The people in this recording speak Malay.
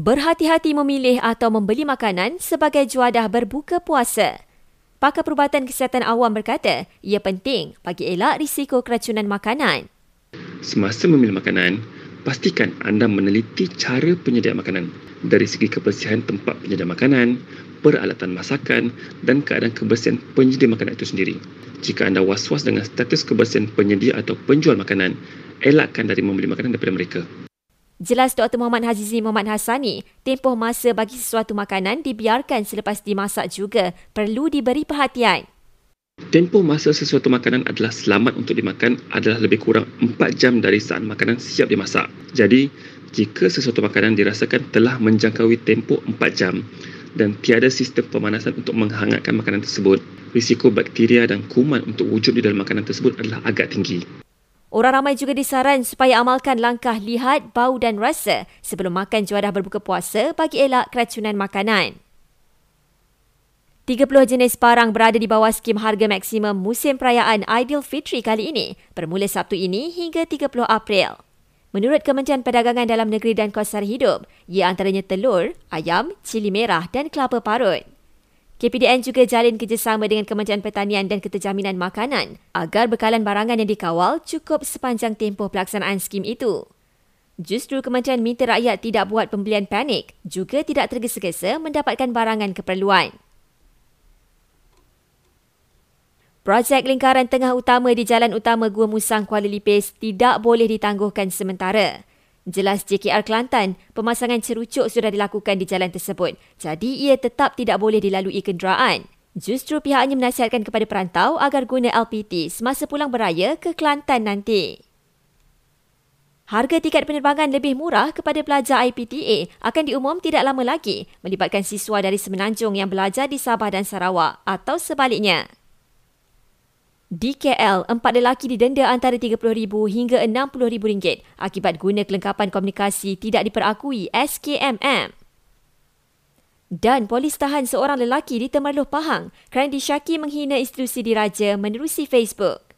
Berhati-hati memilih atau membeli makanan sebagai juadah berbuka puasa. Pakar Perubatan Kesihatan Awam berkata, ia penting bagi elak risiko keracunan makanan. Semasa memilih makanan, pastikan anda meneliti cara penyedia makanan dari segi kebersihan tempat penyedia makanan, peralatan masakan dan keadaan kebersihan penyedia makanan itu sendiri. Jika anda was-was dengan status kebersihan penyedia atau penjual makanan, elakkan dari membeli makanan daripada mereka. Jelas Dr. Muhammad Hazizi Muhammad Hassani, tempoh masa bagi sesuatu makanan dibiarkan selepas dimasak juga perlu diberi perhatian. Tempoh masa sesuatu makanan adalah selamat untuk dimakan adalah lebih kurang 4 jam dari saat makanan siap dimasak. Jadi, jika sesuatu makanan dirasakan telah menjangkaui tempoh 4 jam dan tiada sistem pemanasan untuk menghangatkan makanan tersebut, risiko bakteria dan kuman untuk wujud di dalam makanan tersebut adalah agak tinggi. Orang ramai juga disaran supaya amalkan langkah lihat, bau dan rasa sebelum makan juadah berbuka puasa bagi elak keracunan makanan. 30 jenis barang berada di bawah skim harga maksimum musim perayaan Aidilfitri kali ini bermula Sabtu ini hingga 30 April. Menurut Kementerian Perdagangan Dalam Negeri dan Kos Sara Hidup, ia antaranya telur, ayam, cili merah dan kelapa parut. KPDN juga jalin kerjasama dengan Kementerian Pertanian dan Keterjaminan Makanan agar bekalan barangan yang dikawal cukup sepanjang tempoh pelaksanaan skim itu. Justru kementerian minta rakyat tidak buat pembelian panik, juga tidak tergesa-gesa mendapatkan barangan keperluan. Projek lingkaran tengah utama di Jalan Utama Gua Musang Kuala Lipis tidak boleh ditangguhkan sementara. Jelas JKR Kelantan, pemasangan cerucuk sudah dilakukan di jalan tersebut. Jadi ia tetap tidak boleh dilalui kenderaan. Justru pihaknya menasihatkan kepada perantau agar guna LPT semasa pulang beraya ke Kelantan nanti. Harga tiket penerbangan lebih murah kepada pelajar IPTA akan diumum tidak lama lagi melibatkan siswa dari Semenanjung yang belajar di Sabah dan Sarawak atau sebaliknya. Di KL, empat lelaki didenda antara RM30,000 hingga RM60,000 akibat guna kelengkapan komunikasi tidak diperakui SKMM. Dan polis tahan seorang lelaki di Temerloh Pahang kerana disyaki menghina institusi diraja menerusi Facebook.